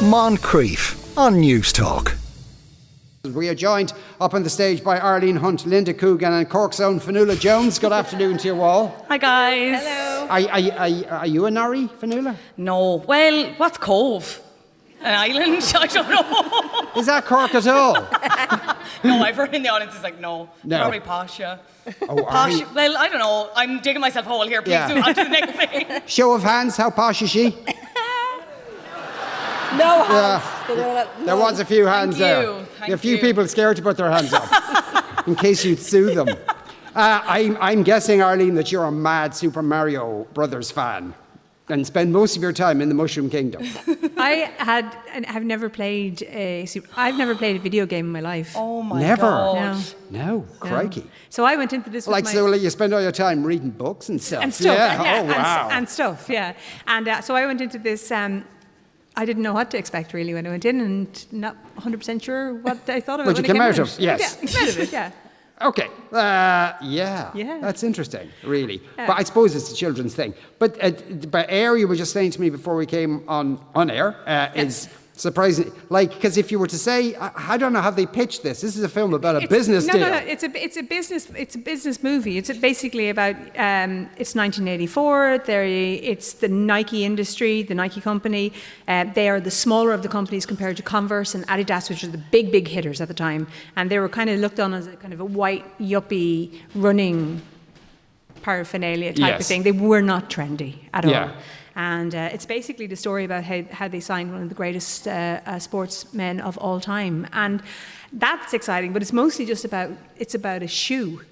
Moncrieff on Newstalk. We are joined up on the stage by Arlene Hunt, Lynda Coogan, and Cork's own Fionnuala Jones. Good afternoon to you all. Hi guys. Hello. Are, are, are, are you a Nari, Fionnuala? No. Well, what's Cobh? An island? I don't know. Is that Cork at all? no, everyone in the audience is like, no. No. Probably posh, yeah. Oh, are Posh. we- Well, I don't know. I'm digging myself a hole here. Please Yeah. do on to the next thing. Show of hands, how posh is she? No Yeah. hands. Fionnuala, There was a few hands you, there. thank a few you. people scared to put their hands up in case you'd sue them. Uh, I'm, I'm guessing, Arlene, that you're a mad Super Mario Brothers fan and spend most of your time in the Mushroom Kingdom. I had and have never played a super, I've never played a video game in my life. Oh my Never. god. No. No, No. crikey. So I went into this with Like, my, so like, you spend all your time reading books and stuff. and stuff. Yeah. yeah, oh, and, wow. and stuff, yeah. And uh, so I went into this. Um, I didn't know what to expect really when I went in, and not 100% sure what I thought of What it. you when came I out of, yes. Yeah, came out of it, yeah. Okay. Uh, yeah. Yeah. That's interesting, really. Yeah. But I suppose it's a children's thing. But uh, but air you were just saying to me before we came on on air uh, is surprising. Like, because if you were to say, I, I don't know how they pitched this. This is a film about a It's- business no, deal. No, no, it's a it's a business it's a business movie. It's basically about um, it's 1984. They're, it's the Nike industry, the Nike company. Uh, they are the smaller of the companies compared to Converse and Adidas, which are the big big hitters at the time, and they were kind of looked on as a kind of a white yuppie running paraphernalia type of thing. They were not trendy at Yeah. all. And uh, it's basically the story about how, how they signed one of the greatest uh, uh, sportsmen of all time. And that's exciting, but it's mostly just about it's about a shoe.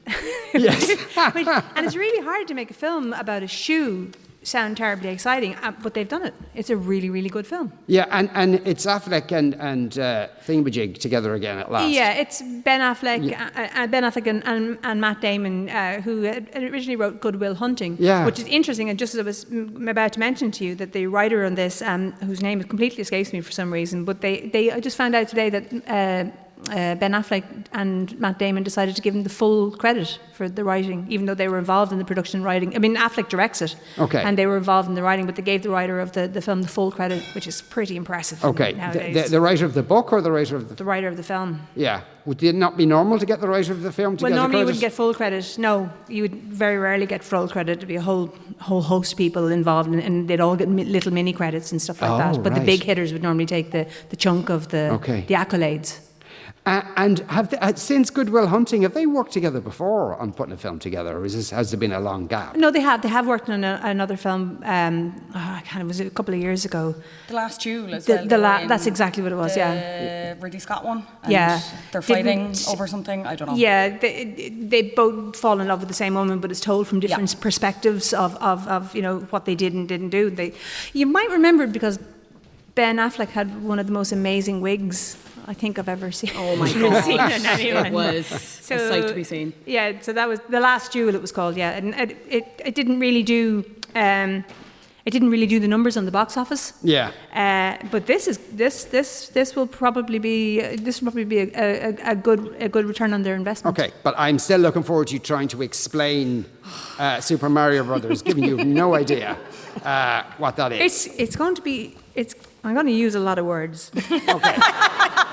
Yes. And it's really hard to make a film about a shoe sound terribly exciting, uh, but they've done it. It's a really, really good film. yeah, and, and it's Affleck and, and uh, Thingamajig together again at last. Yeah, it's Ben Affleck, uh, uh, Ben Affleck and, and, and Matt Damon, uh, who originally wrote Good Will Hunting, Yeah. which is interesting. And just as I was about to mention to you, that the writer on this, um, whose name has completely escapes me for some reason, but they, they I just found out today that uh, uh, Ben Affleck and Matt Damon decided to give him the full credit for the writing, even though they were involved in the production writing. I mean, Affleck directs it, Okay. and they were involved in the writing, but they gave the writer of the, the film the full credit, which is pretty impressive Okay. The, the, the writer of the book or the writer of the. the writer of the film. Yeah. Would it not be normal to get the writer of the film to Well, get normally you wouldn't get full credit. No, you would very rarely get full credit. There'd be a whole whole host of people involved, and, and they'd all get mi- little mini credits and stuff like Oh, that. But right. the big hitters would normally take the, the chunk of the Okay. the accolades. Uh, and have they, uh, since Good Will Hunting, have they worked together before on putting a film together, or is this, has there been a long gap? No, they have. They have worked on a, another film. Um, oh, I kind of was it a couple of years ago. The last duel as The- well. the la- that's exactly what it was, the yeah. Ridley Scott one. and Yeah. They're Didn't- fighting over something. I don't know. Yeah, they, they both fall in love with the same woman, but it's told from different Yeah. perspectives of, of, of you know what they did and didn't do. They, you might remember because Ben Affleck had one of the most amazing wigs I think I've ever seen. Oh my seen god. in anyone. it was a sight to be seen. Yeah, so that was the last duel. It was called. Yeah, and it it, it didn't really do. Um, it didn't really do the numbers on the box office. Yeah. Uh, but this is this this this will probably be uh, this will probably be a, a, a good a good return on their investment. Okay, but I'm still looking forward to you trying to explain uh, Super Mario Brothers, giving you no idea uh, what that is. It's it's going to be it's. I'm going to use a lot of words. Okay,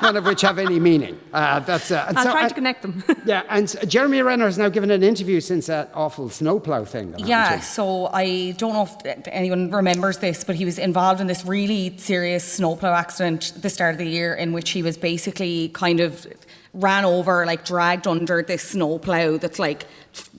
none of which have any meaning. Uh, that's. Uh, I'll so try I- to connect them. Yeah, and s- Jeremy Renner has now given an interview since that awful snowplow thing. That Yeah, happened so I don't know if anyone remembers this, but he was involved in this really serious snowplow accident at the start of the year in which he was basically kind of ran over, like dragged under this snowplow that's like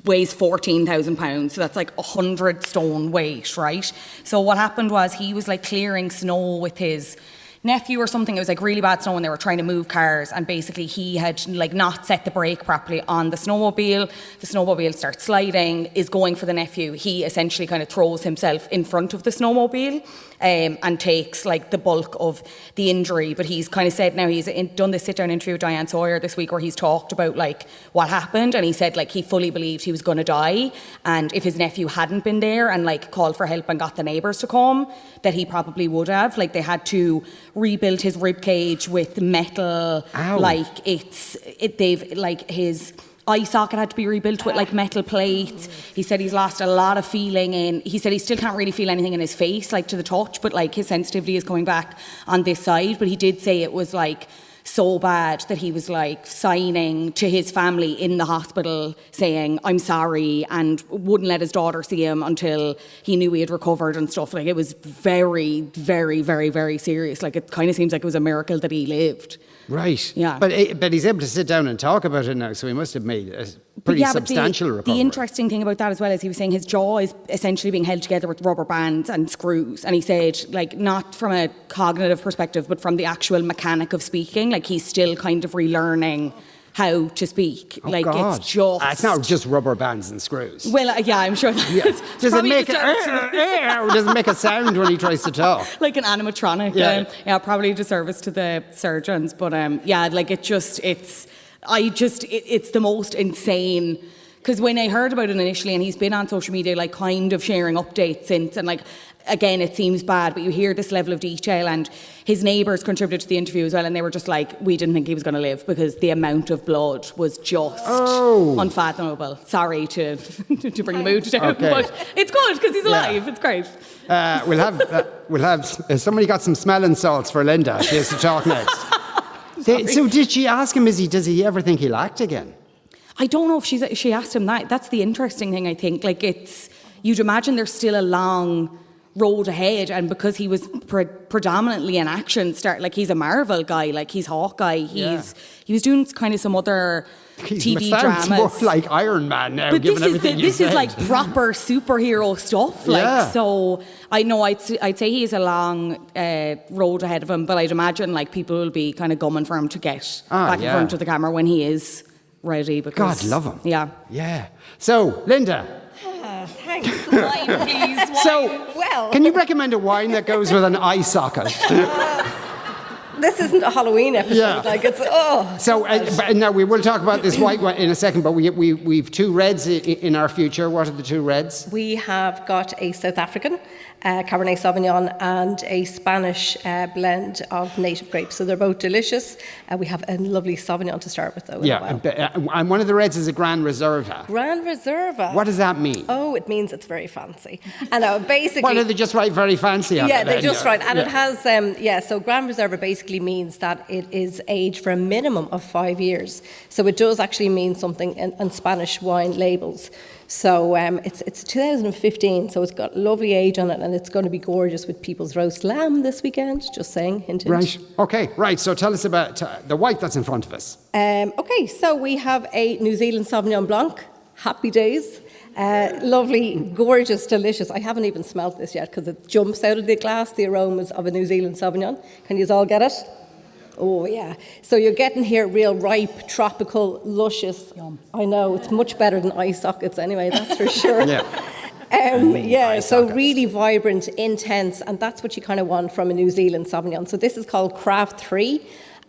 weighs 14,000 pounds. So that's like a 100 stone weight, right? So what happened was he was like clearing snow with his nephew or something. It was like really bad snow and they were trying to move cars and basically he had like not set the brake properly on the snowmobile. The snowmobile starts sliding, is going for the nephew. He essentially kind of throws himself in front of the snowmobile um, and takes like the bulk of the injury. But he's kind of said now he's in, done this sit down interview with Diane Sawyer this week where he's talked about like what happened and he said like he fully believed he was going to die and if his nephew hadn't been there and like called for help and got the neighbours to come that he probably would have like they had to rebuild his rib cage with metal Ow. like it's it they've like his eye socket had to be rebuilt with like metal plates. He said he's lost a lot of feeling in. He said he still can't really feel anything in his face, like to the touch, but like his sensitivity is coming back on this side. But he did say it was like so bad that he was like signing to his family in the hospital saying I'm sorry and wouldn't let his daughter see him until he knew he had recovered and stuff like it was very very very very serious like it kind of seems like it was a miracle that he lived Right. Yeah. But eh, but he's able to sit down and talk about it now, so he must have made a pretty yeah, substantial the. The interesting thing about that as well is he was saying his jaw is essentially being held together with rubber bands and screws. And he said, like, not from a cognitive perspective, but from the actual mechanic of speaking, like he's still kind of relearning how to speak. Oh, like God. it's just Ah, it's not just rubber bands and screws. Well, uh, yeah, I'm sure. That Yeah. Does it make a, a- does it make a sound when he tries to talk? like an animatronic. Yeah. Um, yeah, probably a disservice to the surgeons. But um, yeah, like it just, it's, I just, it, it's the most insane. Because when I heard about it initially, and he's been on social media, like kind of sharing updates since, and like, again, it seems bad, but you hear this level of detail, and his neighbours contributed to the interview as well, and they were just like, we didn't think he was going to live because the amount of blood was just Oh. unfathomable. Sorry to to bring the mood down, Okay. but it's good because he's Yeah. alive. It's great. Uh, we'll have uh, we'll have. Uh, somebody got some smelling salts for Lynda. She has to talk next. They- so did she ask him? Is he? Does he ever think he'll act again? I don't know if she's she asked him that. That's the interesting thing. I think like it's you'd imagine there's still a long road ahead, and because he was pre- predominantly in action, start like he's a Marvel guy, like he's Hawkeye. He's Yeah. he was doing kind of some other He's TV dramas. more like Iron Man now, but this is the, this is like proper superhero stuff. Like Yeah. so, I know I'd I'd say he's a long uh, road ahead of him, but I'd imagine like people will be kind of gumming for him to get Ah, back yeah. in front of the camera when he is ready. Because God love him. Yeah. Yeah. So Lynda, Thanks. Wine, please. so Well, can you recommend a wine that goes with an eye socket? this isn't a Halloween episode. Yeah. Like it's oh. So uh, but now we will talk about this white one in a second, but we we we've two reds in our future. What are the two reds? We have got a South African uh, Cabernet Sauvignon and a Spanish uh, blend of native grapes. So they're both delicious. Uh, we have a lovely Sauvignon to start with, though. Yeah, and, uh, and one of the reds is a Grand Reserva. Grand Reserva. What does that mean? Oh, it means it's very fancy. And uh, basically. Why don't they just write very fancy on yeah, it? they just Yeah. right, and it has um, yeah. So Grand Reserva basically means that it is aged for a minimum of five years. So it does actually mean something in, in Spanish wine labels. So um, it's it's 2015, so it's got lovely age on it, and it's going to be gorgeous with people's roast lamb this weekend. Just saying, hint, hint. Right. Okay. Right. So tell us about uh, the white that's in front of us. Um, okay, so we have a New Zealand Sauvignon Blanc. Happy days. Uh, lovely, gorgeous, delicious. I haven't even smelt this yet because it jumps out of the glass, the aromas of a New Zealand Sauvignon. Can you all get it? Oh, yeah. So you're getting here real ripe, tropical, luscious. Yum. I know, it's much better than eye sockets anyway, that's for sure. Yeah. Um, yeah, so sockets. really vibrant, intense, and that's what you kind of want from a New Zealand Sauvignon. So this is called Craft 3,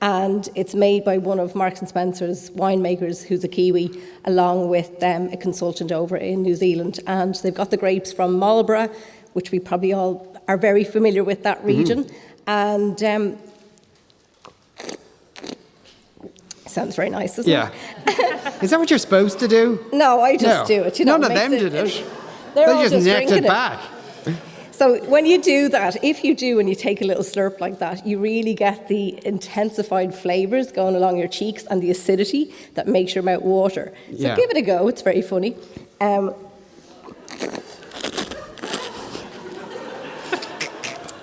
and it's made by one of Marks and Spencer's winemakers, who's a Kiwi, along with um, a consultant over in New Zealand. And they've got the grapes from Marlborough, which we probably all are very familiar with that Mm-hmm. region. And um, sounds very nice, doesn't Yeah. it? Is that what you're supposed to do? No, I just No. do it. You know, None of them it- did it. They're they just, just necked it back. So when you do that, if you do and you take a little slurp like that, you really get the intensified flavours going along your cheeks and the acidity that makes your mouth water. So Yeah. give it a go. It's very funny. Um,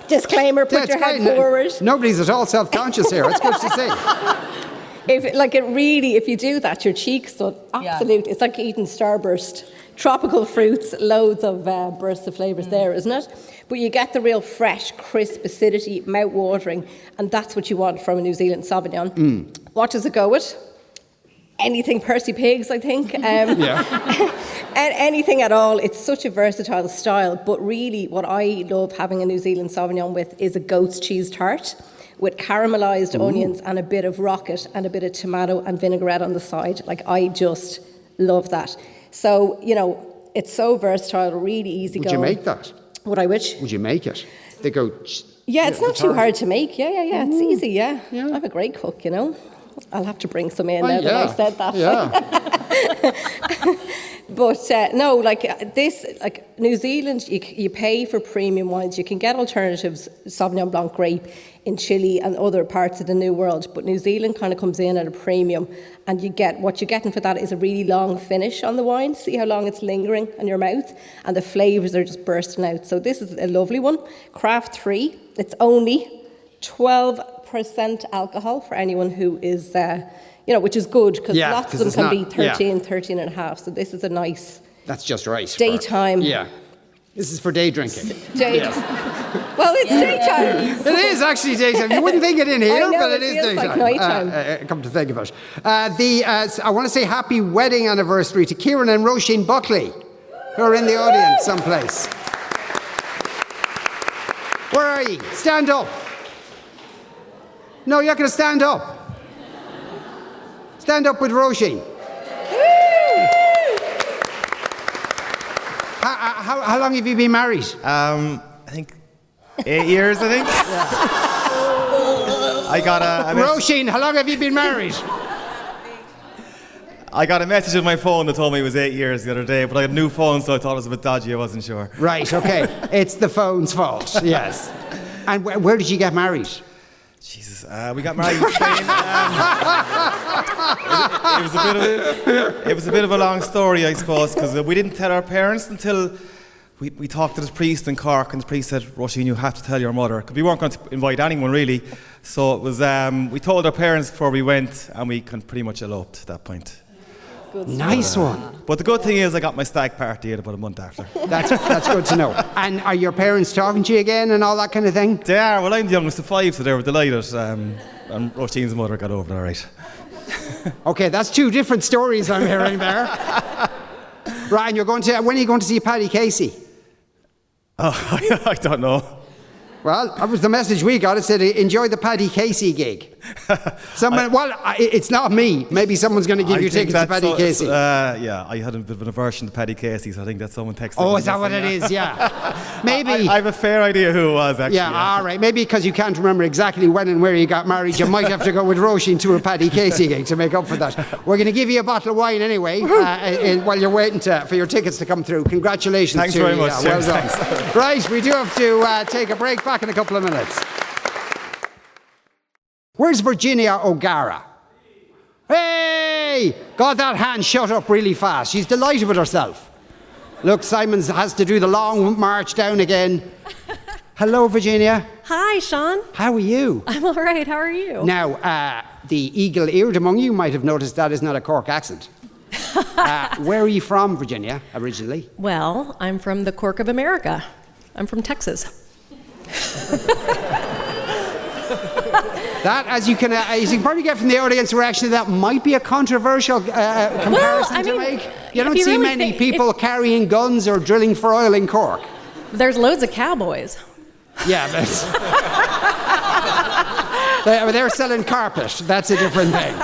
disclaimer: Put That's your head great. forward. Nobody's at all self-conscious here. It's good to see. If like it really, if you do that, your cheeks will Yeah. absolute. It's like eating starburst, tropical fruits, loads of uh, bursts of flavours there, isn't it? But you get the real fresh, crisp acidity, mouth watering, and that's what you want from a New Zealand Sauvignon. What does it go with? Anything Percy Pigs, I think. Um, Yeah. anything at all. It's such a versatile style. But really, what I love having a New Zealand Sauvignon with is a goat's cheese tart with caramelized onions and a bit of rocket and a bit of tomato and vinaigrette on the side. Like, I just love that. So, you know, it's so versatile, really easy Would going. you make that? Would I wish? Would you make it? They go. Yeah, it's not too hard to make. Yeah, yeah, yeah. It's easy, yeah. Yeah. I'm a great cook, you know. I'll have to bring some in Oh, now that. I said that. Yeah. But uh, no, like uh, this, like New Zealand, you, you pay for premium wines. You can get alternatives, Sauvignon Blanc grape, in Chile and other parts of the New World. But New Zealand kind of comes in at a premium, and you get what you're getting for that is a really long finish on the wine. See how long it's lingering in your mouth, and the flavours are just bursting out. So this is a lovely one. Craft three. It's only twelve percent alcohol for anyone who is. Uh, you know, which is good because Yeah, lots 'cause of them can not- be yeah. 13, 13 and a half. So this is a nice That's just right. for- Daytime. yeah. This is for day drinking. day. Yes. Well, it's daytime. It is actually daytime. You wouldn't think it in here, know, but it it is feels like daytime. nighttime. Uh, uh, come to think of it. Uh, the, uh, s- I want to say happy wedding anniversary to Kieran and Roisin Buckley, who are in the audience someplace. Where are you? Stand up. No, you're not going to stand up. Stand up with Roisin. How, how, how long have you been married? Um, I think eight years. I think. I got a, a mes- Roisin, how long have you been married? I got a message on my phone that told me it was eight years the other day, but I had a new phone, so I thought it was a bit dodgy. I wasn't sure. Right, okay. it's the phone's fault, yes. And wh- where did you get married? Jesus, uh, we got married in Spain. Um, it, was a bit of a, it was a bit of a long story, I suppose, because we didn't tell our parents until we, we talked to the priest in Cork, and the priest said, "Roisin, you have to tell your mother," because we weren't going to invite anyone really. So it was. Um, we told our parents before we went, and we pretty much eloped at that point. Nice one. But the good thing is, I got my stag party at about a month after. That's, that's good to know. And are your parents talking to you again and all that kind of thing? They are. Well, I'm the youngest of five, so they were delighted. Um, and Roisin's mother got over it all right. Okay, that's two different stories I'm hearing there. Ryan, you're going to, when are you going to see Paddy Casey? Oh, I don't know. Well, that was the message we got. It said, enjoy the Paddy Casey gig. Someone, well, I, it's not me. Maybe someone's going to give I you tickets to Paddy so- Casey. Uh, yeah, I had a bit of an aversion to Paddy Casey, so I think that someone texted oh, is that what it is? yeah. Maybe. I, I have a fair idea who it was, actually. Yeah, all right. Maybe because you can't remember exactly when and where you got married, you might have to go with Roisin to a Paddy Casey gig to make up for that. We're going to give you a bottle of wine anyway uh, uh, while you're waiting to, for your tickets to come through. Congratulations Thanks to very you. much. Yeah, well done. Right, we do have to uh, take a break. Back in a couple of minutes. Where's Virginia O'Gara? Hey! Got that hand shut up really fast. She's delighted with herself. Look, Simons has to do the long march down again. Hello, Virginia. Hi, Sean. How are you? I'm all right. How are you? Now, uh, the eagle eared among you might have noticed that is not a Cork accent. uh, where are you from, Virginia, originally? Well, I'm from the Cork of America. I'm from Texas. That, as you can, uh, as you can probably get from the audience reaction, that might be a controversial uh, comparison I to mean, make. You don't you see really many think- people if- carrying guns or drilling for oil in Cork. There's loads of cowboys. Yeah, but they're, they're selling carpet. That's a different thing.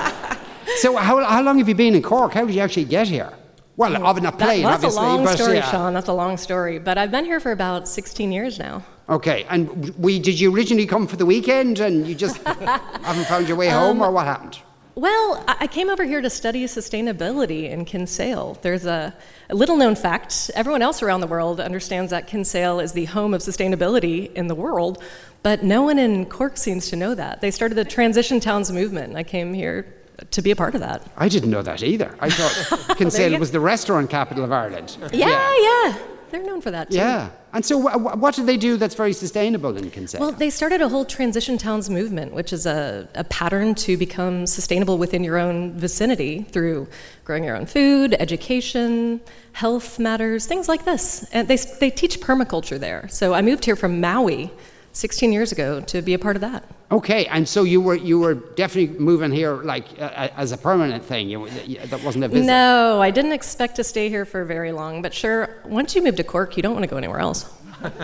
So, how, how long have you been in Cork? How did you actually get here? Well, a That- plane, that's obviously. a long story, yeah. Sean. That's a long story. But I've been here for about 16 years now. Okay, and we did you originally come for the weekend and you just haven't found your way home, Um, or what happened? Well, I came over here to study sustainability in Kinsale. There's a, a little known fact. Everyone else around the world understands that Kinsale is the home of sustainability in the world, but no one in Cork seems to know that. They started the Transition Towns movement, and I came here to be a part of that. I didn't know that either. I thought Kinsale was the restaurant capital of Ireland. Yeah, yeah. They're known for that too. Yeah. And so, wh- wh- what did they do that's very sustainable in Kinsale? Well, they started a whole transition towns movement, which is a, a pattern to become sustainable within your own vicinity through growing your own food, education, health matters, things like this. And they, they teach permaculture there. So I moved here from Maui 16 years ago to be a part of that. okay, and so you were you were definitely moving here like uh, as a permanent thing. You, you, that wasn't a visit. No, I didn't expect to stay here for very long, but sure, once you move to Cork, you don't want to go anywhere else.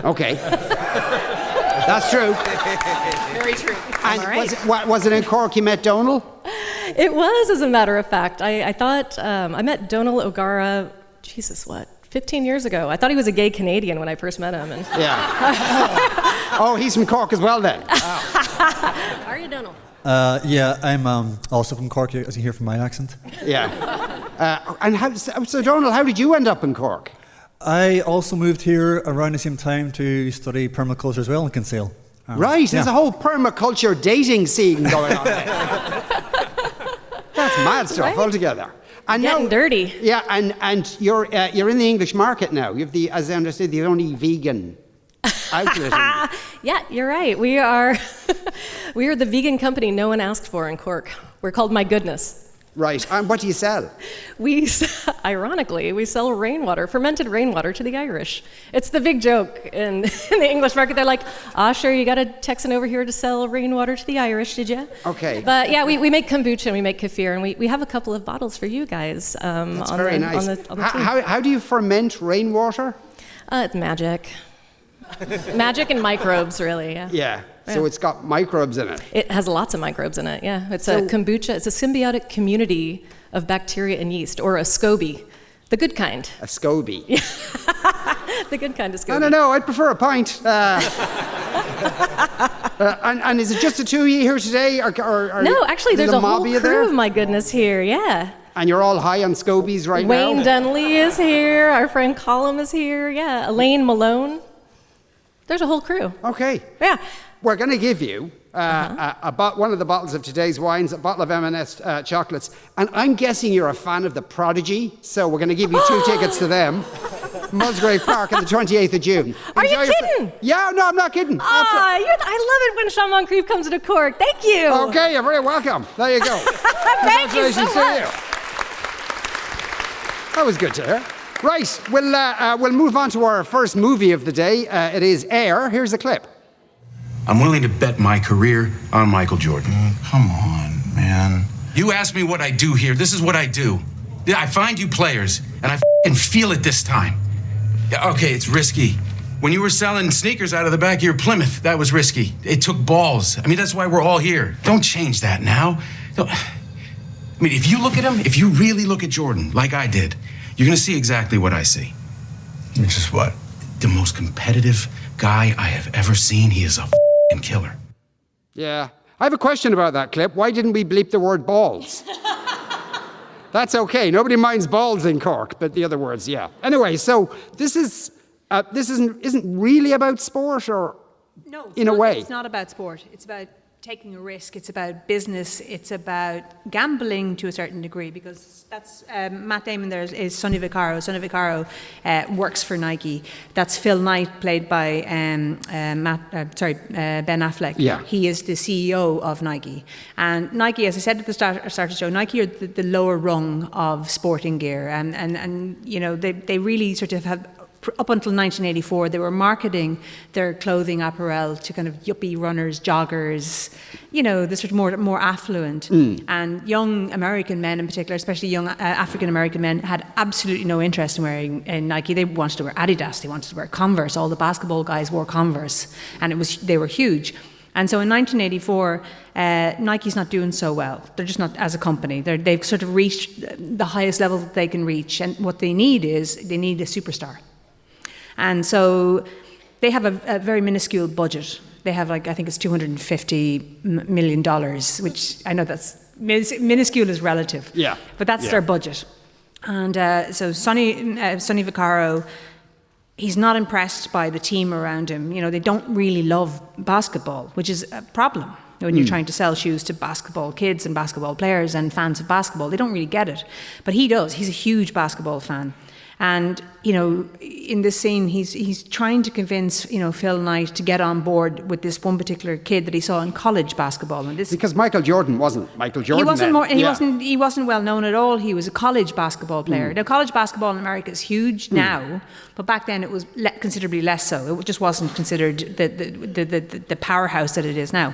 Okay. That's true. Very true. And was, it, wa- was it in Cork you met Donal? It was, as a matter of fact. I, I thought um, I met Donal O'Gara. Jesus, what? 15 years ago. I thought he was a gay Canadian when I first met him. And Yeah. oh, he's from Cork as well then. are you Donal? Uh, yeah, I'm um, also from Cork, as you hear from my accent. Yeah. Uh, and how, so, so, Donal, how did you end up in Cork? I also moved here around the same time to study permaculture as well in Kinsale. Um, right, there's a whole permaculture dating scene going on. That's mad stuff Right. altogether. And Getting now- dirty. Yeah, and, and you're, uh, you're in the English market now. You've the, as I understand, the only vegan outlet. in- Yeah, you're right. We are we are the vegan company no one asked for in Cork. We're called My Goodness. right, and what do you sell? We, s- ironically, we sell rainwater, fermented rainwater to the Irish. It's the big joke in, in the English market. They're like, ah, sure, you got a Texan over here to sell rainwater to the Irish, did you? Okay. But yeah, we, we make kombucha and we make kefir, and we, we have a couple of bottles for you guys um, That's on, very the, nice. on the, on the how, how, how do you ferment rainwater? Uh, it's magic. magic and microbes, really, yeah. Yeah, so Yeah. it's got microbes in it. It has lots of microbes in it, yeah. It's So- a kombucha, it's a symbiotic community of bacteria and yeast, or a SCOBY, the good kind. A SCOBY. The good kind of SCOBY. I don't know, I'd prefer a pint. Uh, uh, and, and is it just the two of you here today? Or, or, or No, actually, there's a mob whole of you crew there? of my goodness here, yeah. And you're all high on scobies right Wayne now? Wayne Dunley is here, our friend Colum is here, yeah. Elaine Malone. There's a whole crew. Okay. Yeah. We're going to give you uh, Uh-huh. a, a bot- one of the bottles of today's wines, a bottle of M&S uh, chocolates. And I'm guessing you're a fan of The Prodigy, so we're going to give you two tickets to them. Musgrave Park on the 28th of June. Are you Enjoy your- kidding? yeah, no, I'm not kidding. Ah, you're, I love it when Sean Moncrieff comes to Cork. Thank you. Okay, you're very welcome. There you go. Thank you so Congratulations to much. you. That was good to hear. Right, we'll, uh, uh, we'll move on to our first movie of the day. Uh, it is Air. Here's a clip. I'm willing to bet my career on Michael Jordan. Come on, man. You ask me what I do here. This is what I do. Yeah, I find you players, and I can feel it this time. Yeah, Okay, it's risky. When you were selling sneakers out of the back of your Plymouth, that was risky. It took balls. I mean, that's why we're all here. Don't change that now. Don't- I mean, if you look at him, if you really look at Jordan, like I did, you're gonna see exactly what I see. Which is what? The most competitive guy I have ever seen. He is a fing killer. Yeah. I have a question about that clip. Why didn't we bleep the word balls? That's okay. Nobody minds balls in Cork, but the other words, yeah. Anyway, so this is uh, this isn't isn't really about sport, or No, it's in a way. It's not about sport. It's about taking a risk. It's about business. It's about gambling to a certain degree because that's um, Matt Damon. There is, is Sonny Vaccaro. Sonny Vaccaro uh, works for Nike. That's Phil Knight, played by um, uh, Matt. Uh, sorry, uh, Ben Affleck. Yeah. He is the CEO of Nike. And Nike, as I said at the start, start of the show, Nike are the, the lower rung of sporting gear. And, and, and you know, they, they really sort of have, up until 1984, they were marketing their clothing apparel to kind of yuppie runners, joggers, you know, the sort of more, more affluent. And young American men in particular, especially young uh, African American men, had absolutely no interest in wearing uh, Nike. They wanted to wear Adidas, they wanted to wear Converse. All the basketball guys wore Converse. And it was, they were huge. And so in 1984, uh, Nike's not doing so well. They're just not as a company. They're, they've sort of reached the highest level that they can reach. And what they need is they need a superstar. And so they have a, a very minuscule budget. They have like I think it's 250 million dollars, which I know that's minuscule is relative. Yeah. But that's Yeah. their budget. And uh, so Sonny uh, Sonny Vaccaro he's not impressed by the team around him. You know, they don't really love basketball, which is a problem when you're trying to sell shoes to basketball kids and basketball players and fans of basketball. They don't really get it. But he does. He's a huge basketball fan. And, you know, in this scene, he's, he's trying to convince, you know, Phil Knight to get on board with this one particular kid that he saw in college basketball. And this because Michael Jordan wasn't Michael Jordan. he wasn't more. He Yeah. wasn't. He wasn't well known at all. He was a college basketball player. Hmm. Now, college basketball in America is huge hmm. now, but back then it was le- considerably less so. It just wasn't considered the the, the, the the powerhouse that it is now.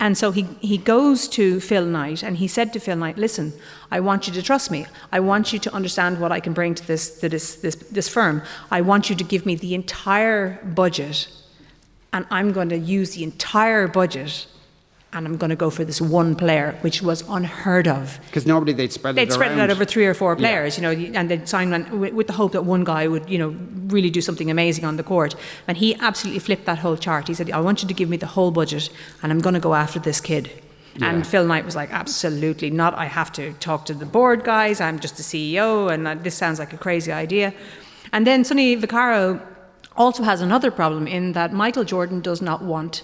And so he, he goes to Phil Knight and he said to Phil Knight, listen, I want you to trust me. I want you to understand what I can bring to this, to this, this, this firm. I want you to give me the entire budget and I'm going to use the entire budget and I'm going to go for this one player, which was unheard of. Because nobody they'd spread They'd it spread it out over three or four Yeah. players, you know, and they'd sign one with, with the hope that one guy would, you know, really do something amazing on the court. And he absolutely flipped that whole chart. He said, I want you to give me the whole budget and I'm going to go after this kid. And Phil Knight was like, absolutely not. I have to talk to the board guys. I'm just the CEO, and this sounds like a crazy idea. And then Sonny Vaccaro also has another problem in that Michael Jordan does not want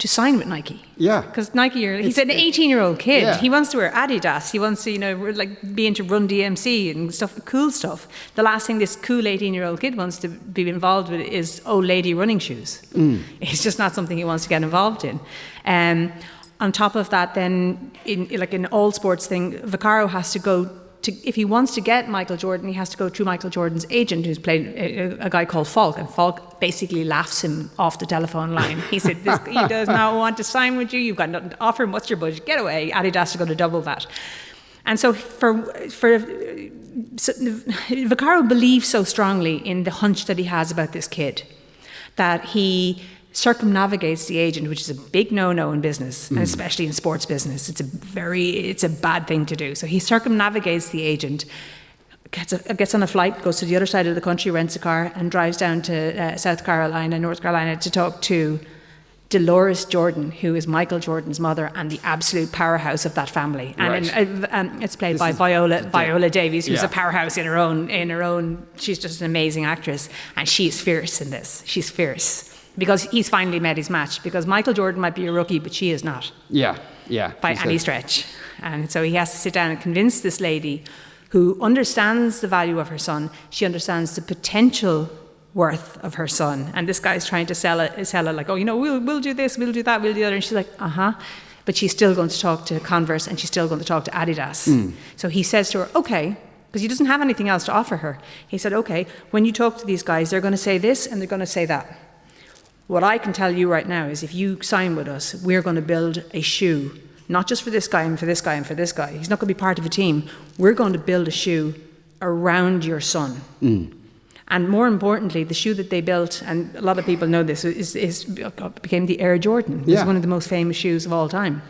to sign with Nike. Yeah. Because Nike, are, he's It's- an 18 year old kid. Yeah. He wants to wear Adidas. He wants to, you know, like be into Run DMC and stuff, cool stuff. The last thing this cool 18 year old kid wants to be involved with is old lady running shoes. It's just not something he wants to get involved in. Um, on top of that, then, in like in all sports thing, Vaccaro has to go. To, if he wants to get Michael Jordan, he has to go through Michael Jordan's agent, who's played a, a guy called Falk, and Falk basically laughs him off the telephone line. He said, "He does not want to sign with you. You've got nothing to offer him. What's your budget? Get away." Adidas is going to double that. And so for for so, believes so strongly in the hunch that he has about this kid that he circumnavigates the agent, which is a big no-no in business, and especially in sports business. It's a very it's a bad thing to do. So he circumnavigates the agent. Gets, a, gets on a flight, goes to the other side of the country, rents a car, and drives down to uh, South Carolina, North Carolina, to talk to Dolores Jordan, who is Michael Jordan's mother and the absolute powerhouse of that family. And Right. in- uh, um, it's played This by Viola Viola Davis, who's Yeah. a powerhouse in her own in her own. She's just an amazing actress, and she's fierce in this. She's fierce because he's finally met his match. Because Michael Jordan might be a rookie, but she is not Yeah, yeah. by any said- stretch. And so he has to sit down and convince this lady who understands the value of her son. She understands the potential worth of her son. And this guy's trying to sell it, sell it like, oh, you know, we'll, we'll do this, we'll do that, we'll do that. And she's like, uh huh. But she's still going to talk to Converse and she's still going to talk to Adidas. So he says to her, okay, because he doesn't have anything else to offer her. He said, okay, when you talk to these guys, they're going to say this and they're going to say that. What I can tell you right now is if you sign with us, we're going to build a shoe, not just for this guy and for this guy and for this guy. He's not going to be part of a team. We're going to build a shoe around your son. Mm. And more importantly, the shoe that they built, and a lot of people know this, is, is became the Air Jordan. It's Yeah. one of the most famous shoes of all time.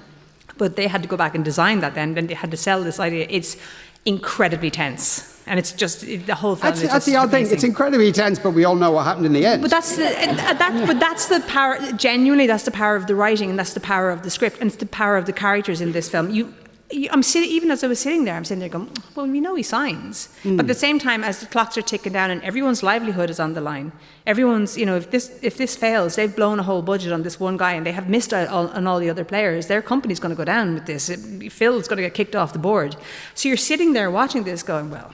But they had to go back and design that then. Then they had to sell this idea. It's incredibly tense. And it's just, it- the whole film That's, that's the odd thing. It's incredibly tense, but we all know what happened in the end. But that's the uh, that. But that's the power. Genuinely, that's the power of the writing, and that's the power of the script, and it's the power of the characters in this film. You, you I'm sitting even as I was sitting there, I'm sitting there going, well, we know he signs, but at the same time, as the clocks are ticking down, and everyone's livelihood is on the line. Everyone's, you know, if this if this fails, they've blown a whole budget on this one guy, and they have missed out on, on all the other players. Their company's going to go down with this. It- Phil's going to get kicked off the board. So you're sitting there watching this, going, well.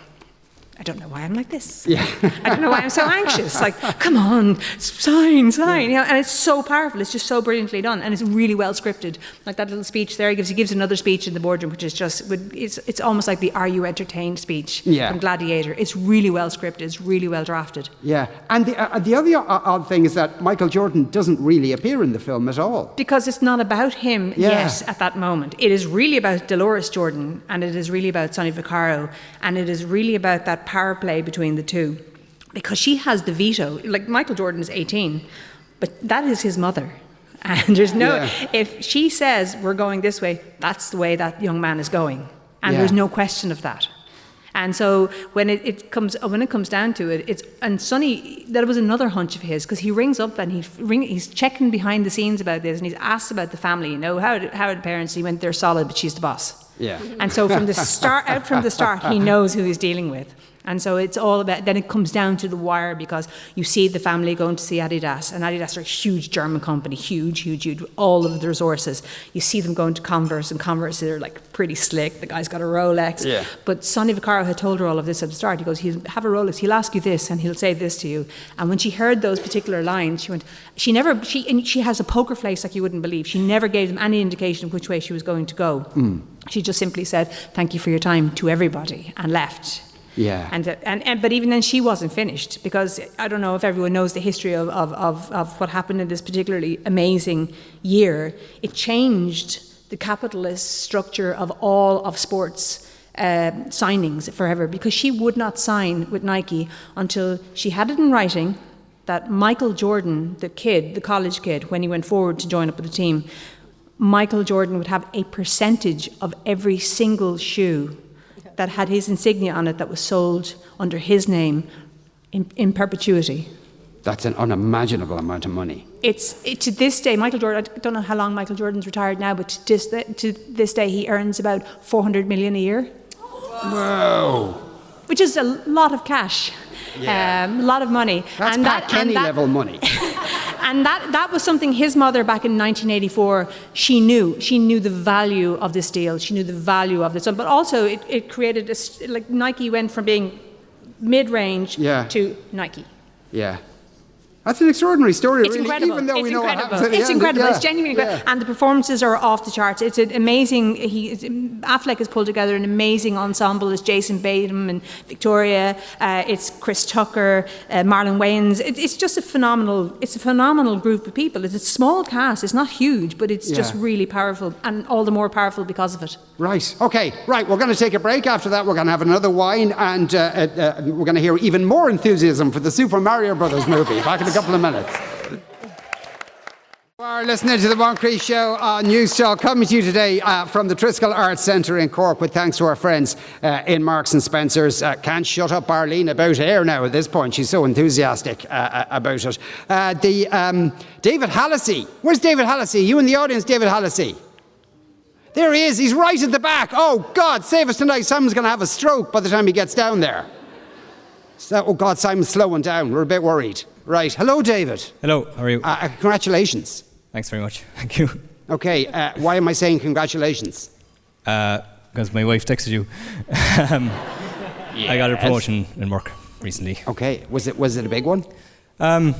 I don't know why I'm like this. Yeah. I don't know why I'm so anxious. Like, come on, sign, sign. You know, and it's so powerful. It's just so brilliantly done, and it's really well scripted. Like that little speech there, he gives he gives another speech in the boardroom, which is just it's it's almost like the "Are you entertained?" speech Yeah. from Gladiator. It's really well scripted. It's really well drafted. yeah. And the, uh, the other odd thing is that Michael Jordan doesn't really appear in the film at all. Because it's not about him Yeah. yet at that moment. It is really about Dolores Jordan and it is really about Sonny Vaccaro and it is really about that power play between the two. Because she has the veto. Like Michael Jordan is 18, but that is his mother. And there's no, Yeah. if she says we're going this way, that's the way that young man is going. And Yeah. there's no question of that. And so when it, it comes when it comes down to it, it's and Sonny that was another hunch of his because he rings up and he ring, he's checking behind the scenes about this and he's asked about the family. You know how did, how are the parents? He went they're solid, but she's the boss. Yeah. And so from the start, out from the start, he knows who he's dealing with. And so it's all about, then it comes down to the wire because you see the family going to see Adidas, and Adidas are a huge German company, huge, huge, huge, all of the resources. You see them going to Converse, and Converse are like pretty slick. The guy's got a Rolex. Yeah. But Sonny Vaccaro had told her all of this at the start. He goes, he'll have a Rolex, he'll ask you this, and he'll say this to you. And when she heard those particular lines, she went, she never, she, and she has a poker face like you wouldn't believe. She never gave them any indication of which way she was going to go. Hmm. She just simply said, thank you for your time to everybody, and left. Yeah. And, and, and but even then, she wasn't finished because I don't know if everyone knows the history of, of, of, of what happened in this particularly amazing year. It changed the capitalist structure of all of sports uh, signings forever because she would not sign with Nike until she had it in writing that Michael Jordan, the kid, the college kid, when he went forward to join up with the team, Michael Jordan would have a percentage of every single shoe that had his insignia on it that was sold under his name in, in perpetuity. That's an unimaginable amount of money. It's it, to this day, Michael Jordan. I don't know how long Michael Jordan's retired now, but to this, to this day, he earns about 400 million a year, Wow. which is a lot of cash, um, a lot of money. That's and Pat that, Kenny and that, level money. And that, that was something his mother back in 1984, she knew. She knew the value of this deal. She knew the value of this. But also, it, it created, a, like Nike went from being mid-range Yeah. to Nike. Yeah. That's an extraordinary story, It's really, incredible. even though it's we know incredible. what happens it's incredible. Yeah. It's genuinely incredible. Yeah. And the performances are off the charts. It's an amazing. He Affleck has pulled together an amazing ensemble. It's Jason Bateman and Victoria. Uh, it's Chris Tucker, uh, Marlon Wayans. It, it's just a phenomenal. It's a phenomenal group of people. It's a small cast. It's not huge, but it's just really powerful, and all the more powerful because of it. Right. Okay. Right. We're going to take a break. After that, we're going to have another wine, and uh, uh, uh, we're going to hear even more enthusiasm for the Super Mario Brothers movie. Back in couple of minutes. You are listening to the Moncrieff Show on Newstalk, coming to you today uh, from the Triskel Arts Centre in Cork, with thanks to our friends uh, in Marks and Spencers. Uh, can't shut up Arlene about air now at this point. She's so enthusiastic uh, uh, about it. Uh, the um, David Hallisey. Where's David Hallisey? You in the audience, David Hallisey? There he is. He's right at the back. Oh, God, save us tonight. Simon's going to have a stroke by the time he gets down there. So, oh, God, Simon's slowing down. We're a bit worried. Right. Hello, David. Hello, how are you? Uh, uh, congratulations. Thanks very much. Thank you. Okay, uh, why am I saying congratulations? Because my wife texted you. um, I got a promotion in work recently. Okay, was it was it a big one? Um,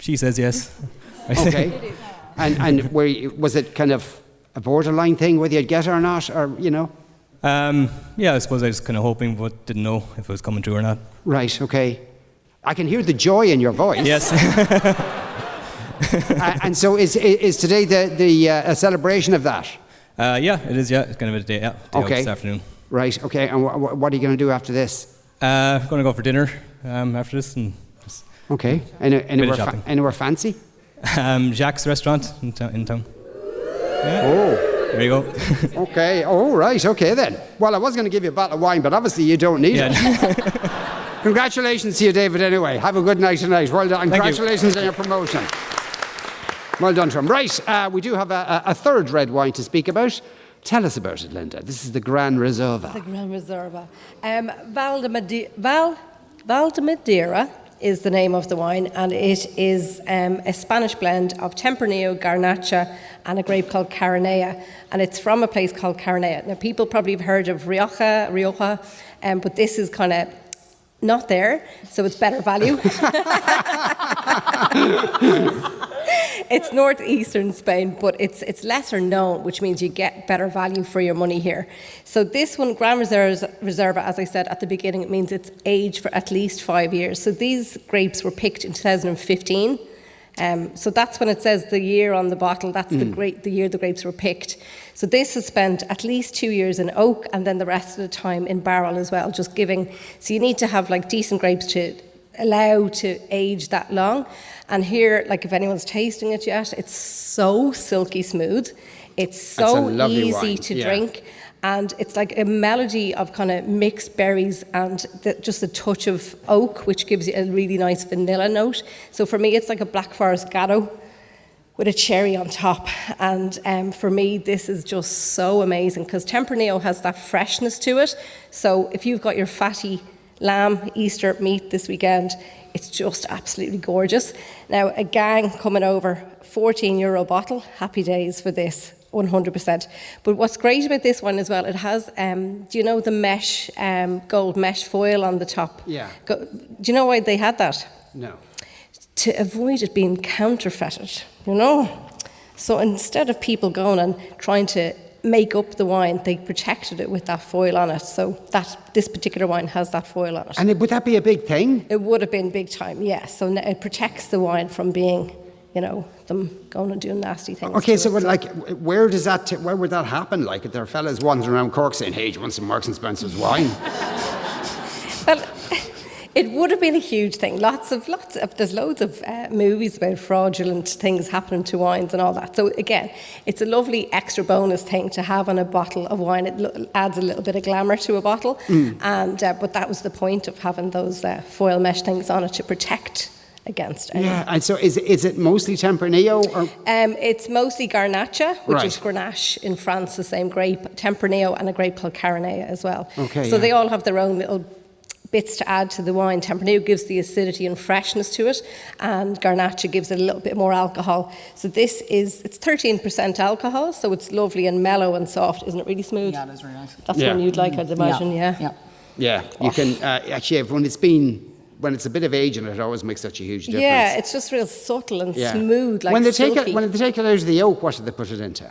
she says yes. Okay, and and were you, was it kind of a borderline thing whether you'd get it or not, or you know? Um, yeah, I suppose I was kind of hoping, but didn't know if it was coming true or not. Right. Okay, I can hear the joy in your voice. Yes. Uh, and so is is today the the uh, a celebration of that? uh, yeah, it is. Yeah, it's going to be a day. Yeah, day Okay. this afternoon. Right. Okay. And wh- wh- what are you going to do after this? Uh, going to go for dinner um, after this, and Okay. Any, anywhere, fa- anywhere fancy? um, Jacques restaurant in, to- in town. Oh. There you go. Okay. Oh, right. Okay then. Well, I was going to give you a bottle of wine, but obviously you don't need Yeah. it. Congratulations to you, David. Anyway, have a good night tonight. Well done. And Thank you. congratulations on your promotion. Well done, Tom. Right. Uh, we do have a, a, a third red wine to speak about. Tell us about it, Lynda. This is the Gran Reserva. The Gran Reserva. Um, Val, de Made- Val, Val Madeira is the name of the wine, and it is um, a Spanish blend of Tempranillo, Garnacha, and a grape called Cariñena. And it's from a place called Cariñena. Now, people probably have heard of Rioja, Rioja, um, but this is kind of not there, so it's better value. it's northeastern Spain, but it's it's lesser known, which means you get better value for your money here. So this one, Gran Reserva, Reserva, as I said at the beginning, it means it's aged for at least five years. So these grapes were picked in 2015. Um, so that's when it says the year on the bottle. That's the great the year the grapes were picked. So this has spent at least two years in oak, and then the rest of the time in barrel as well. Just giving. So you need to have like decent grapes to allow to age that long. And here, like if anyone's tasting it yet, it's so silky smooth. It's so easy wine, to yeah. drink. And it's like a melody of kind of mixed berries and the, just a touch of oak, which gives you a really nice vanilla note. So for me, it's like a Black Forest Gateau with a cherry on top. And um, for me, this is just so amazing because Tempranillo has that freshness to it. So if you've got your fatty lamb Easter meat this weekend, it's just absolutely gorgeous. Now, a gang coming over, 14 euro bottle, happy days for this. 100%. But what's great about this one as well, it has, um, do you know the mesh, um, gold mesh foil on the top? Yeah. Go, do you know why they had that? No. to avoid it being counterfeited, you know? So instead of people going and trying to make up the wine, they protected it with that foil on it. So that this particular wine has that foil on it. And it, would that be a big thing? it would have been big time, yes. So it protects the wine from being, you know, them going and doing nasty things. Okay, so like, where does that, t- where would that happen? Like, if there are fellas wandering around Cork saying, "Hey, do you want some Marks and Spencer's wine?" Well, it would have been a huge thing. Lots of, lots of, there's loads of uh, movies about fraudulent things happening to wines and all that. So again, it's a lovely extra bonus thing to have on a bottle of wine. It lo- adds a little bit of glamour to a bottle. And, uh, but that was the point of having those uh, foil mesh things on it to protect against any. Yeah, and so is, is it mostly Tempranillo or Um, it's mostly Garnacha, which Right. is Grenache in France, the same grape, Tempranillo, and a grape called Cariñena as well. Okay, So yeah. they all have their own little bits to add to the wine. Tempranillo gives the acidity and freshness to it, and Garnacha gives it a little bit more alcohol. So this is it's 13% alcohol, so it's lovely and mellow and soft. Isn't it really smooth? Yeah, that's really nice. That's Yeah. one you'd like, I'd imagine. Yeah. Yeah. Yeah, you can uh, actually everyone. it's been when it's a bit of age in it, it always makes such a huge difference. Yeah, it's just real subtle and Yeah. smooth, like when they take it when they take it out of the oak, what do they put it into?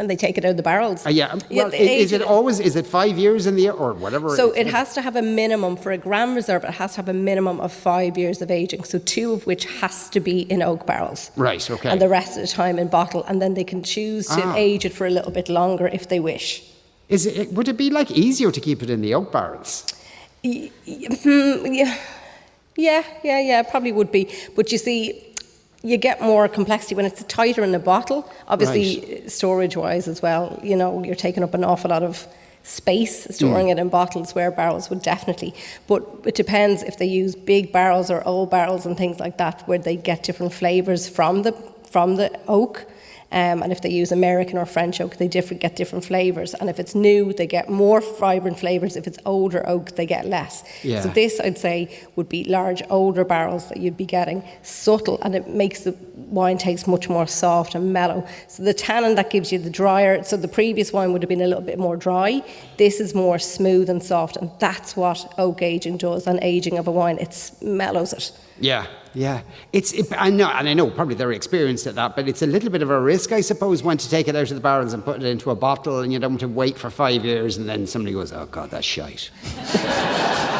and they take it out of the barrels. Uh, yeah, well, they i- is, it always is it five years in the or whatever? So it has to have a minimum for a Grand Reserve. It has to have a minimum of five years of aging. So two of which has to be in oak barrels, right. Okay. and the rest of the time in bottle. And then they can choose to Ah. age it for a little bit longer if they wish. is it would it be like easier to keep it in the oak barrels? Hmm, yeah, yeah, yeah, yeah. Probably would be. But you see. You get more complexity when it's tighter in the bottle. Obviously, storage-wise as well. You know, you're taking up an awful lot of space storing it in bottles where barrels would definitely. But it depends if they use big barrels or old barrels and things like that, where they get different flavors from the from the oak. Um, and if they use American or French oak, they different, get different flavors. And if it's new, they get more vibrant flavors. If it's older oak, they get less. Yeah. So this, I'd say, would be large, older barrels that you'd be getting, subtle, and it makes the wine taste much more soft and mellow. So the tannin that gives you the drier. So the previous wine would have been a little bit more dry. This is more smooth and soft, and that's what oak aging does. And aging of a wine, it mellows it. Yeah, yeah. It's it, I know, and I know probably they're experienced at that, but it's a little bit of a risk, I suppose, when to take it out of the barrels and put it into a bottle, and you don't want to wait for five years, and then somebody goes, "Oh God, that's shite."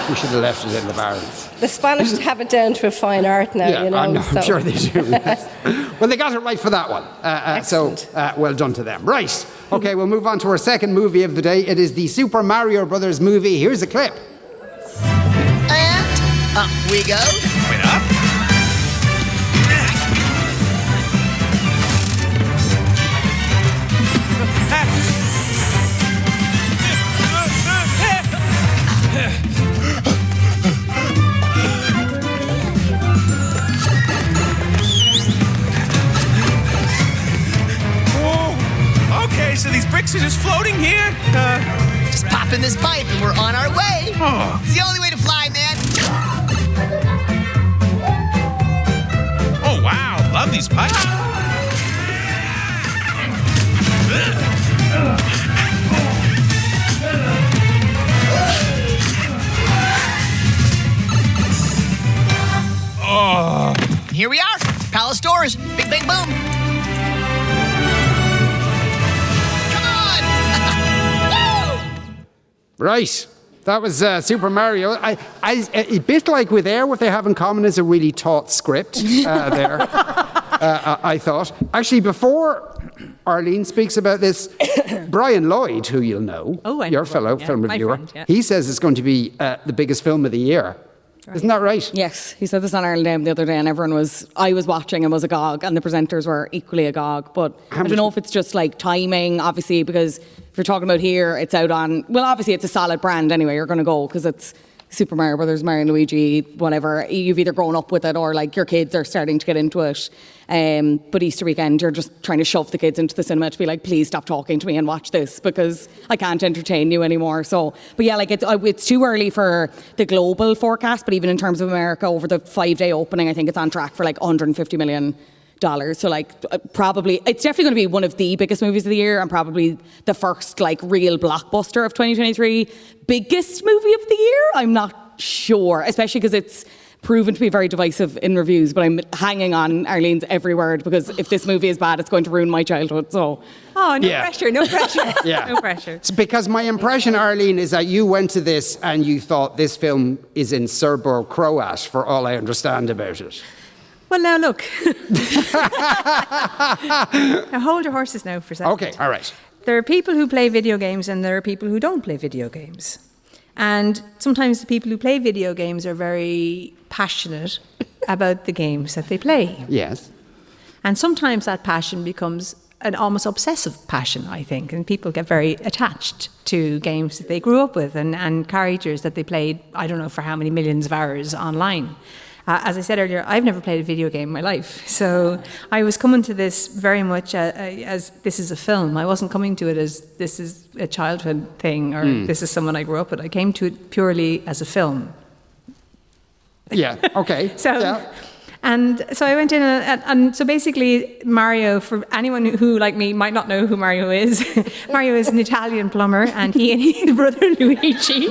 we should have left it in the barrels. The Spanish have it down to a fine art now, yeah, you know. I know, so. I'm sure they do. yes. well, they got it right for that one. Uh, uh, so Excellent. uh, well done to them. Right. Okay, we'll move on to our second movie of the day. It is the Super Mario Brothers movie. Here's a clip. And up we go. Just floating here. Uh, Just pop in this pipe and we're on our way. Oh. It's the only way to fly, man. oh wow, love these pipes. Oh. Here we are. Palace doors. Big, big boom. Right. That was uh, Super Mario. I, I, a bit like with Air, what they have in common is a really taut script uh, there. uh, I, thought. Actually, before Arlene speaks about this, Brian Lloyd, who you'll know, Oh, know your Brian, fellow yeah, film reviewer, friend, yeah. he says it's going to be uh, the biggest film of the year. Isn't that right? Yes, he said this on Ireland AM the other day, and everyone was. I was watching and was agog, and the presenters were equally agog. But I don't know if it's just like timing, obviously, because you're talking about here, it's out on. Well, obviously, it's a solid brand anyway. You're going to go because it's Super Mario Brothers, Mario and Luigi, whatever. You've either grown up with it or like your kids are starting to get into it. Um, but Easter weekend, you're just trying to shove the kids into the cinema to be like, please stop talking to me and watch this because I can't entertain you anymore. So, but yeah, like it's uh, it's too early for the global forecast, but even in terms of America, over the five day opening, I think it's on track for like 150 million dollars. So like uh, probably it's definitely going to be one of the biggest movies of the year and probably the first like real blockbuster of 2023. Biggest movie of the year? I'm not sure, especially because it's proven to be very divisive in reviews, but I'm hanging on Arlene's every word because if this movie is bad, it's going to ruin my childhood. So Oh, no Yeah. pressure, no pressure. Yeah. No pressure. It's because my impression, Arlene, is that you went to this and you thought this film is in Serbo Croat, for all I understand about it. Well, now look. now hold your horses now for a second. Okay, all right. There are people who play video games and there are people who don't play video games. And sometimes the people who play video games are very passionate about the games that they play. Yes. And sometimes that passion becomes an almost obsessive passion, I think, and people get very attached to games that they grew up with and, and characters that they played, I don't know for how many millions of hours online. Uh, as I said earlier, I've never played a video game in my life, so I was coming to this very much uh, uh, as this is a film. I wasn't coming to it as this is a childhood thing or Hmm. this is someone I grew up with. I came to it purely as a film. Yeah. Okay. So, yeah. and so I went in, and, and, and so basically, Mario, for anyone who, like me, might not know who Mario is, Mario is an Italian plumber, and he and his brother Luigi,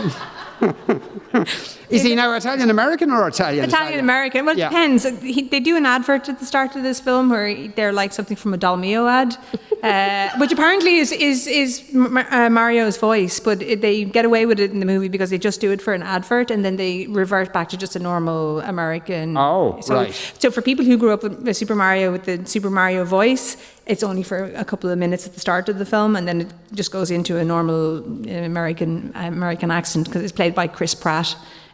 Is he now Italian American or Italian? Italian American. Well, it Yeah. depends. He, they do an advert at the start of this film where they're like something from a Dolmio ad, uh, which apparently is is is uh, Mario's voice, but it, they get away with it in the movie because they just do it for an advert and then they revert back to just a normal American. Oh, so, right. So for people who grew up with, with Super Mario with the Super Mario voice, it's only for a couple of minutes at the start of the film, and then it just goes into a normal uh, American American accent because it's played by Chris Pratt.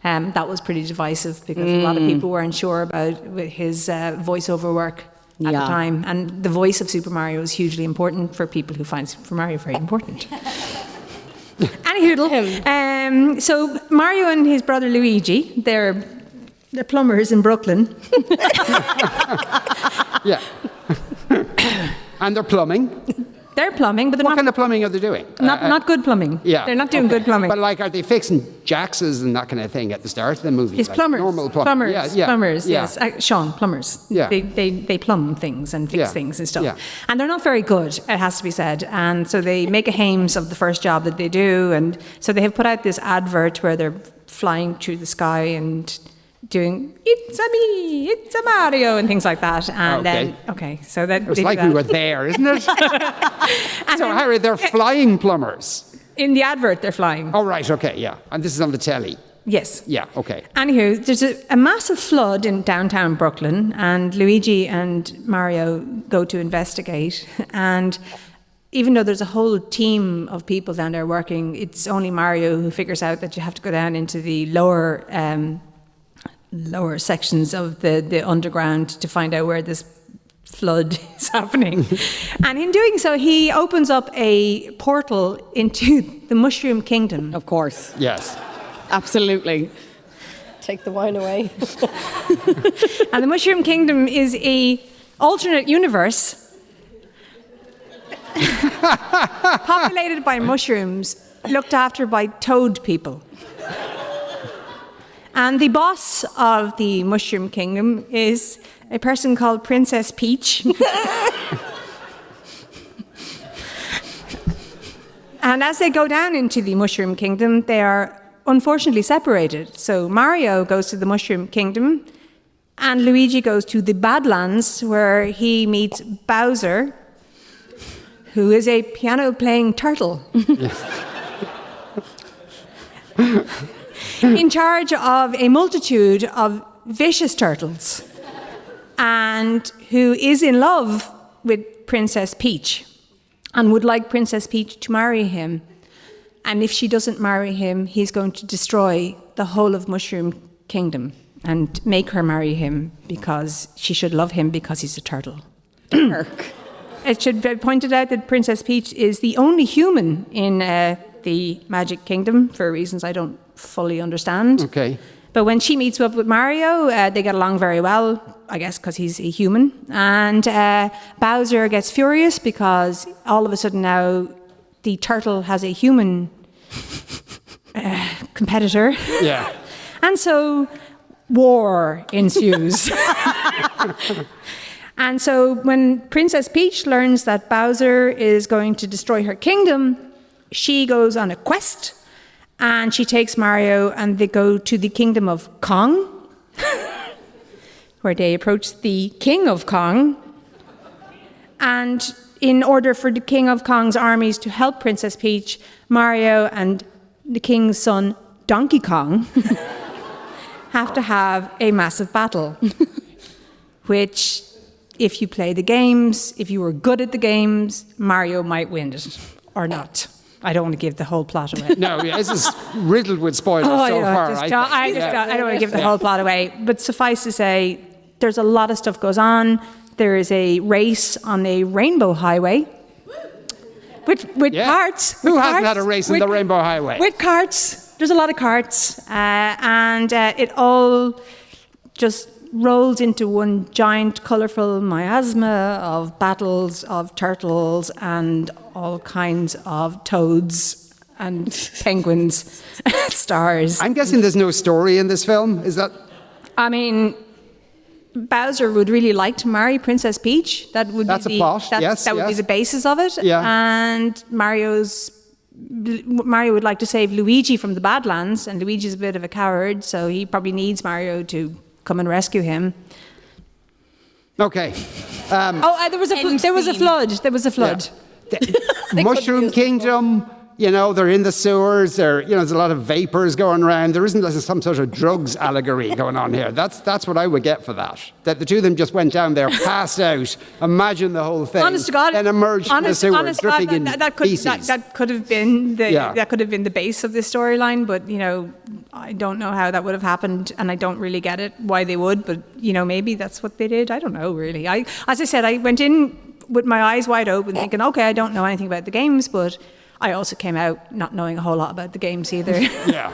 Um, that was pretty divisive because a lot of Mm. people were unsure about his uh, voiceover work at the time, and the voice of Super Mario is hugely important for people who find Super Mario very important. Anyhoodle, um, so Mario and his brother Luigi, they're, they're plumbers in Brooklyn. Yeah. and they're plumbing. They're plumbing, but they're what not kind of plumbing are they doing? not, Uh, uh, not good plumbing. Yeah. They're not doing okay. good plumbing. But like, are they fixing jaxes and that kind of thing at the start of the movie? It's like plumbers. Normal plum- plumbers. Yeah, yeah, plumbers. yeah. Yes, uh, Sean, plumbers. Yeah. They, they they plumb things and fix Yeah. things and stuff. Yeah. And they're not very good. It has to be said. And so they make a hames of the first job that they do. And so they have put out this advert where they're flying through the sky and doing "It's a me, it's a Mario" and things like that. And Okay. then okay, so that It was they do like we that. were there, isn't it? so, Harry, they're flying plumbers. in the advert. They're flying. Oh, right, okay, yeah. And this is on the telly. Yes. Yeah, okay. Anywho, there's a, a massive flood in downtown Brooklyn, and Luigi and Mario go to investigate. And even though there's a whole team of people down there working, it's only Mario who figures out that you have to go down into the lower um, lower sections of the, the underground to find out where this flood is happening. and in doing so, he opens up a portal into the Mushroom Kingdom. Of course. Yes. Absolutely. Take the wine away. and the Mushroom Kingdom is a alternate universe populated by mushrooms, looked after by toad people. And the boss of the Mushroom Kingdom is a person called Princess Peach. and as they go down into the Mushroom Kingdom, they are unfortunately separated. So Mario goes to the Mushroom Kingdom, and Luigi goes to the Badlands, where he meets Bowser, who is a piano playing turtle. in charge of a multitude of vicious turtles, and who is in love with Princess Peach and would like Princess Peach to marry him. And if she doesn't marry him, he's going to destroy the whole of Mushroom Kingdom and make her marry him because she should love him because he's a turtle. it should be pointed out that Princess Peach is the only human in uh, the Magic Kingdom for reasons I don't fully understand. Okay. But when she meets up with Mario, uh, they get along very well, I guess, because he's a human. And uh, Bowser gets furious because all of a sudden now the turtle has a human uh, competitor. Yeah. And so war ensues. and so when Princess Peach learns that Bowser is going to destroy her kingdom, she goes on a quest and she takes Mario and they go to the kingdom of Kong, where they approach the king of Kong. And in order for the king of Kong's armies to help Princess Peach, Mario and the king's son, Donkey Kong, have to have a massive battle. Which, if you play the games, if you were good at the games, Mario might win it or not. I don't want to give the whole plot away. No, yeah, this is riddled with spoilers Oh, so yeah, far. just I, don't-. I just Yeah. I don't want to give the whole plot away. But suffice to say, there's a lot of stuff goes on. There is a race on a rainbow highway with with carts. Who with hasn't carts, had a race on with- the Rainbow Highway? With carts. There's a lot of carts, uh, and uh, it all just rolls into one giant, colourful miasma of battles of turtles and all kinds of toads and penguins, stars. I'm guessing there's no story in this film. Is that? I mean, Bowser would really like to marry Princess Peach. That would That's a be the, plot, That, yes, that would be the basis of it. Yeah. And Mario's Mario would like to save Luigi from the Badlands, and Luigi's a bit of a coward, so he probably needs Mario to come and rescue him. Okay. Um, Oh, uh, there was a fl- there was a flood. There was a flood. Mushroom Kingdom. You know, they're in the sewers. There, you know, there's a lot of vapors going around. There isn't like some sort of drugs allegory going on here. That's that's what I would get for that. That the two of them just went down there, passed out. Imagine the whole thing. Honest to God, then emerged honest, from the sewer, honest to God, dripping in that, that could that, that could have been the Yeah. that could have been the base of this storyline. But you know, I don't know how that would have happened, and I don't really get it why they would. But you know, maybe that's what they did. I don't know really. I, as I said, I went in with my eyes wide open, thinking, okay, I don't know anything about the games, but I also came out not knowing a whole lot about the games either. yeah.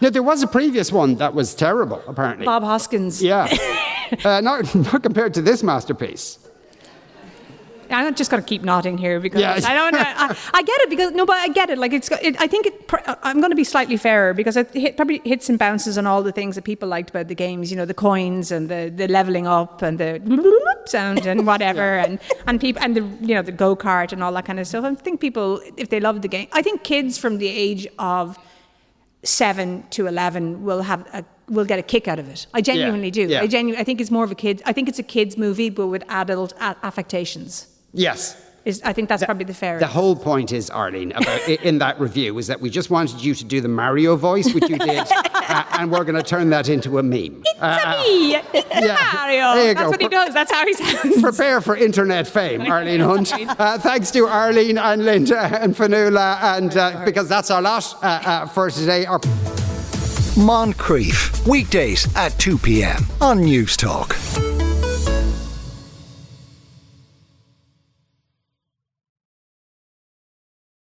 Now there was a previous one that was terrible, apparently. Bob Hoskins. Yeah. uh, not, not compared to this masterpiece. I'm just going to keep nodding here because Yeah. I don't. I, I get it because no, but I get it. Like it's. It, I think it. Uh, I'm going to be slightly fairer because it hit, probably hits and bounces on all the things that people liked about the games. You know, the coins and the, the leveling up and the sound and whatever and and people and the you know the go kart and all that kind of stuff. I think people, if they love the game, I think kids from the age of seven to eleven will have a will get a kick out of it. I genuinely do. yeah. I genuinely. I think it's more of a kid. I think it's a kids movie, but with adult a- affectations. Yes. Is I think that's probably the fairest. The whole point is, Arlene, about, in that review, is that we just wanted you to do the Mario voice, which you did, uh, and we're going to turn that into a meme. It's uh, Me, it's Mario. There you That's go. what he does. That's how he sounds. Prepare for internet fame, Arlene Hunt. Uh, thanks to Arlene and Lynda and Fionnuala, and uh, because that's our lot uh, uh, for today. Our Moncrieff, weekdays at 2 p.m. on Newstalk.